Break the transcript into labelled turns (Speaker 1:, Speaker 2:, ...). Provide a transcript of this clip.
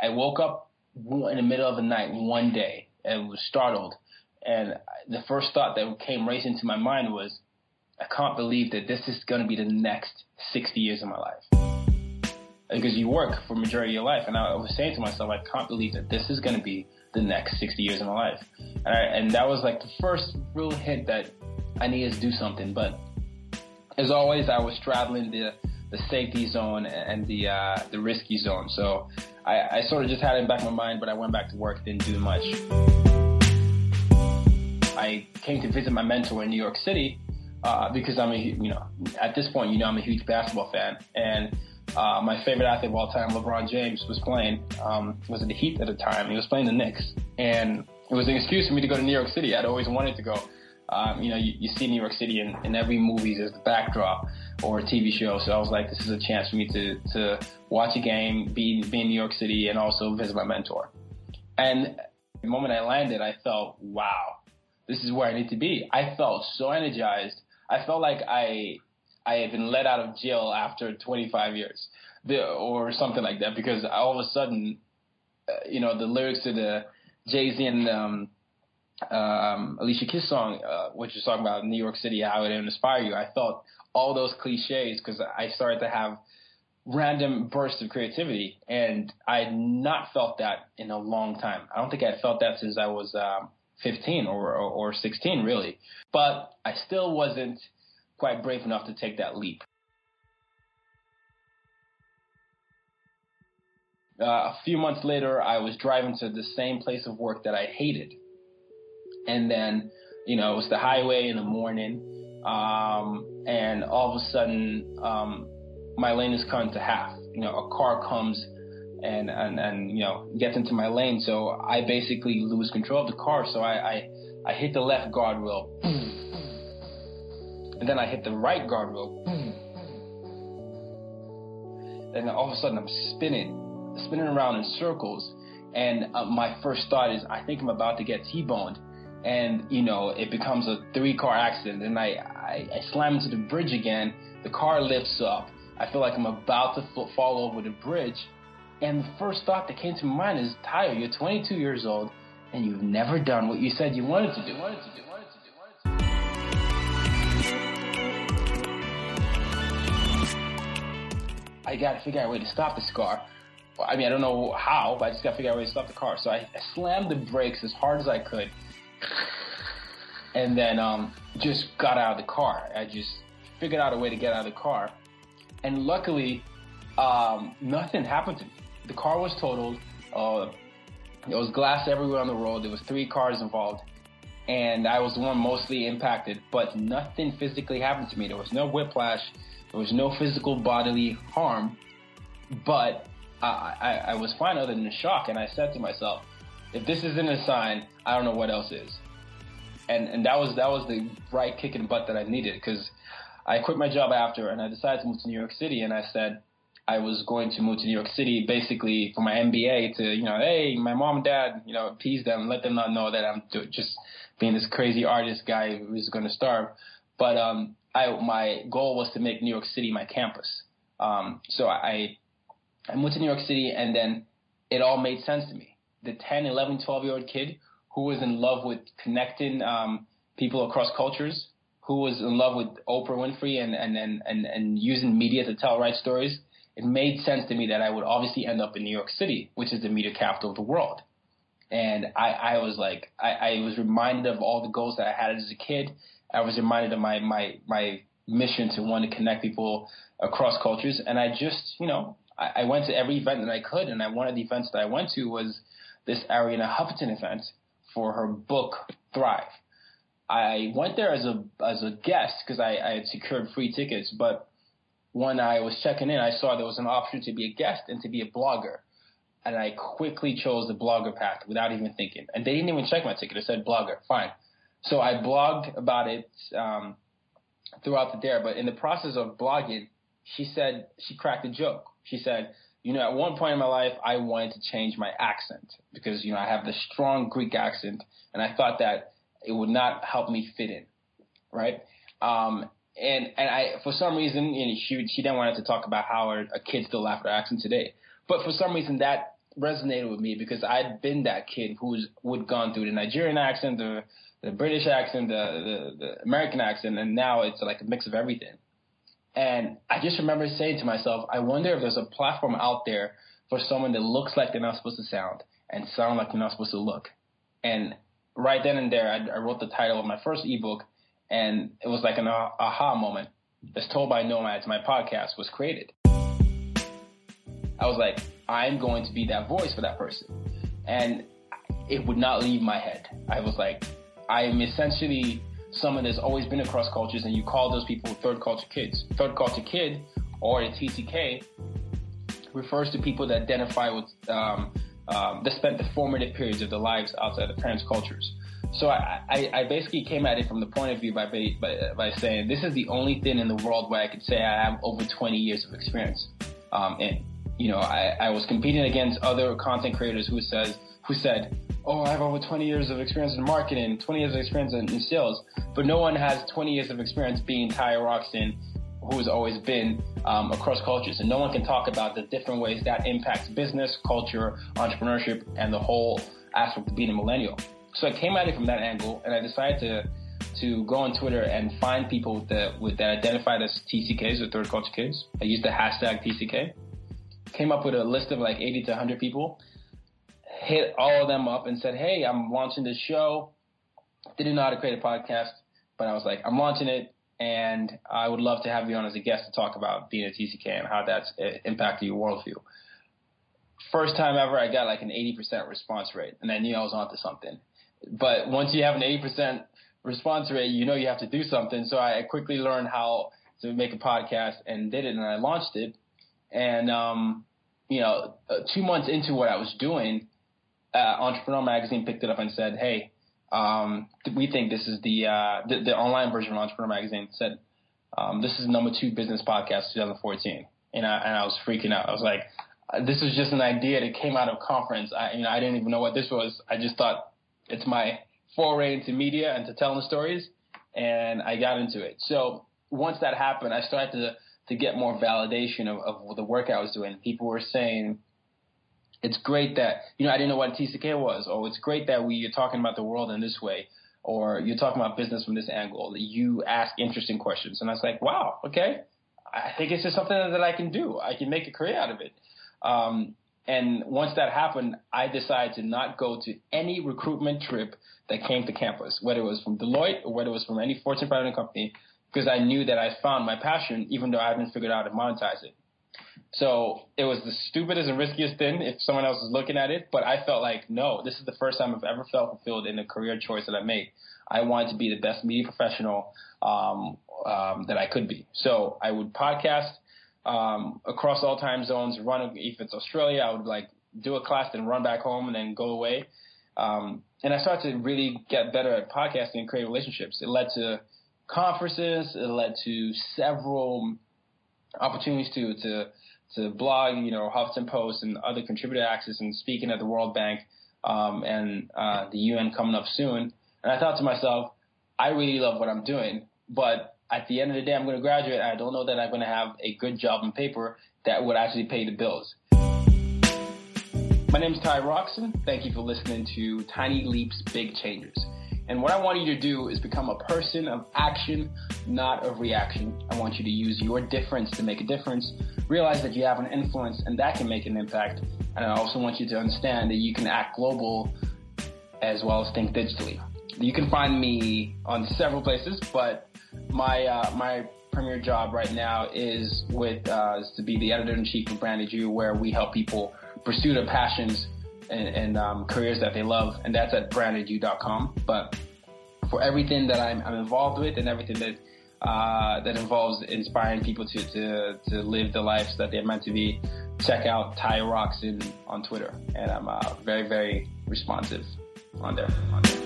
Speaker 1: I woke up in the middle of the night one day and was startled. And the first thought that came racing to my mind was, I can't believe that this is going to be the next 60 years of my life. Because you work for majority of your life. And I was saying to myself, I can't believe that this is going to be the next 60 years of my life. And, I, and that was like the first real hint that I needed to do something. But as always, I was straddling the, the safety zone and the, uh, the risky zone. So I, I sort of just had it in the back of my mind, but I went back to work, didn't do much. I came to visit my mentor in New York City uh, because I'm a, you know, at this point, you know, I'm a huge basketball fan. And uh, my favorite athlete of all time, LeBron James, was playing, um, was in the Heat at the time. He was playing the Knicks. And it was an excuse for me to go to New York City. I'd always wanted to go. Um, you know, you, you, see New York City in, in every movie as the backdrop or a TV show. So I was like, this is a chance for me to, to watch a game, be, be in New York City, and also visit my mentor. And the moment I landed, I felt, wow, this is where I need to be. I felt so energized. I felt like I I had been let out of jail after 25 years, or something like that, because all of a sudden, uh, you know, the lyrics to the Jay Z and um, um, Alicia Keys song, uh, which was talking about New York City, how it inspired you. I felt all those cliches because I started to have random bursts of creativity, and I had not felt that in a long time. I don't think I felt that since I was um, 15 or, or, or 16, really. But I still wasn't quite brave enough to take that leap. Uh, a few months later, I was driving to the same place of work that I hated. And then, you know, it was the highway in the morning. Um, and all of a sudden, um, my lane is cut into half. You know, a car comes and, and, and, you know, gets into my lane. So I basically lose control of the car. So I, I, I hit the left guardrail. And then I hit the right guardrail. And all of a sudden I'm spinning, spinning around in circles. And uh, my first thought is, I think I'm about to get T-boned. And, you know, it becomes a three car accident. And I, I, I slam into the bridge again. The car lifts up. I feel like I'm about to fall over the bridge. And the first thought that came to my mind is, Tayo, you're 22 years old and you've never done what you said you wanted to do. Wanted to do. I got to figure out a way to stop this car. I mean, I don't know how, but I just got to figure out a way to stop the car. So I, I slammed the brakes as hard as I could, and then um, just got out of the car. I just figured out a way to get out of the car, and luckily, um, nothing happened to me. The car was totaled. Uh, there was glass everywhere on the road. There was three cars involved, and I was the one mostly impacted. But nothing physically happened to me. There was no whiplash. There was no physical bodily harm, but I, I, I was fine other than the shock. And I said to myself, if this isn't a sign, I don't know what else is. And and that was that was the right kick in the butt that I needed because I quit my job after and I decided to move to New York City. And I said I was going to move to New York City basically for my MBA to you know, hey, my mom and dad, you know, appease them, let them not know that I'm just being this crazy artist guy who's going to starve. But um, I my goal was to make New York City my campus. Um, so I I moved to New York City and then it all made sense to me. The 10, 11, 12 year old kid who was in love with connecting um, people across cultures, who was in love with Oprah Winfrey and, and, and, and, and using media to tell right stories, it made sense to me that I would obviously end up in New York City, which is the media capital of the world. And I, I was like, I, I was reminded of all the goals that I had as a kid I was reminded of my my my mission to want to connect people across cultures, and I just you know I, I went to every event that I could, and I, one of the events that I went to was this Arianna Huffington event for her book Thrive. I went there as a as a guest because I, I had secured free tickets, but when I was checking in, I saw there was an option to be a guest and to be a blogger. And I quickly chose the blogger path without even thinking. And they didn't even check my ticket. It said blogger. Fine. So I blogged about it um, throughout the day. But in the process of blogging, she said she cracked a joke. She said, you know, at one point in my life, I wanted to change my accent because you know I have this strong Greek accent, and I thought that it would not help me fit in, right? Um, and and I for some reason, you know, she she then wanted to talk about how a, a kid still laugh at her accent today. But for some reason, that resonated with me because I'd been that kid who's would gone through the Nigerian accent, the the British accent, the, the the American accent, and now it's like a mix of everything. And I just remember saying to myself, I wonder if there's a platform out there for someone that looks like they're not supposed to sound and sound like they're not supposed to look. And right then and there, I, I wrote the title of my first ebook, and it was like an aha moment. As told by nomads, my podcast was created. I was like, I'm going to be that voice for that person. And it would not leave my head. I was like, I'm essentially someone that's always been across cultures, and you call those people third culture kids. Third culture kid, or a TCK, refers to people that identify with, um, um, that spent the formative periods of their lives outside of parents' cultures. So I, I, I, basically came at it from the point of view by, by, by saying this is the only thing in the world where I could say I have over 20 years of experience um, you know, I, I was competing against other content creators who says who said, "Oh, I have over 20 years of experience in marketing, 20 years of experience in, in sales," but no one has 20 years of experience being Tayo Rockson, who's always been um, across cultures, and no one can talk about the different ways that impacts business, culture, entrepreneurship, and the whole aspect of being a millennial. So I came at it from that angle, and I decided to to go on Twitter and find people that with, that identified as TCKs or third culture kids. I used the hashtag TCK came up with a list of like 80 to 100 people, hit all of them up and said, Hey, I'm launching this show. Didn't know how to create a podcast, but I was like, I'm launching it and I would love to have you on as a guest to talk about being a TCK and how that's uh, impacted your worldview. First time ever, I got like an 80% response rate, and I knew I was onto something. But once you have an 80% response rate, you know you have to do something. So I quickly learned how to make a podcast and did it, and I launched it. And, um, you know, uh, two months into what I was doing, uh, Entrepreneur Magazine picked it up and said, hey, um, we think this is the, uh, the, the, online version of Entrepreneur Magazine said, um, this is number two business podcast 2014. And I, and I was freaking out. I was like, uh, this was just an idea that came out of conference. I, you know, I didn't even know what this was. I just thought it's my foray into media and to telling stories. And I got into it. So once that happened, I started to to get more validation of, of the work I was doing. People were saying, it's great that, you know, I didn't know what TCK was. Oh, it's great that we, you're talking about the world in this way. Or you're talking about business from this angle. You ask interesting questions. And I was like, wow, okay. I think it's just something that I can do. I can make a career out of it. Um, and once that happened, I decided to not go to any recruitment trip that came to campus, whether it was from Deloitte or whether it was from any Fortune 500 company because I knew that I found my passion, even though I haven't figured out how to monetize it. So it was the stupidest and riskiest thing if someone else was looking at it, but I felt like, no, this is the first time I've ever felt fulfilled in a career choice that I made. I wanted to be the best media professional um, um, that I could be. So I would podcast um, across all time zones, run, if it's Australia, I would like do a class, then run back home and then go away. Um, and I started to really get better at podcasting and create relationships. It led to conferences. It led to several opportunities to to to blog, you know, Huffington Post and other contributor access and speaking at the World Bank um, and uh, the UN coming up soon. And I thought to myself, I really love what I'm doing, but at the end of the day, I'm going to graduate. And I don't know that I'm going to have a good job on paper that would actually pay the bills. My name is Tayo Rockson. Thank you for listening to Tiny Leaps, Big Changes. And what I want you to do is become a person of action, not of reaction. I want you to use your difference to make a difference. Realize that you have an influence and that can make an impact. And I also want you to understand that you can act global as well as think digitally. You can find me on several places, but my uh, my premier job right now is with uh, is to be the editor in chief of Branded You, where we help people pursue their passions and, and um, careers that they love, and that's at brandedyou.com. But for everything that I'm, I'm involved with and everything that uh, that involves inspiring people to, to, to live the lives that they're meant to be, check out Tayo Rockson on Twitter. And I'm uh, very, very responsive on there. On there.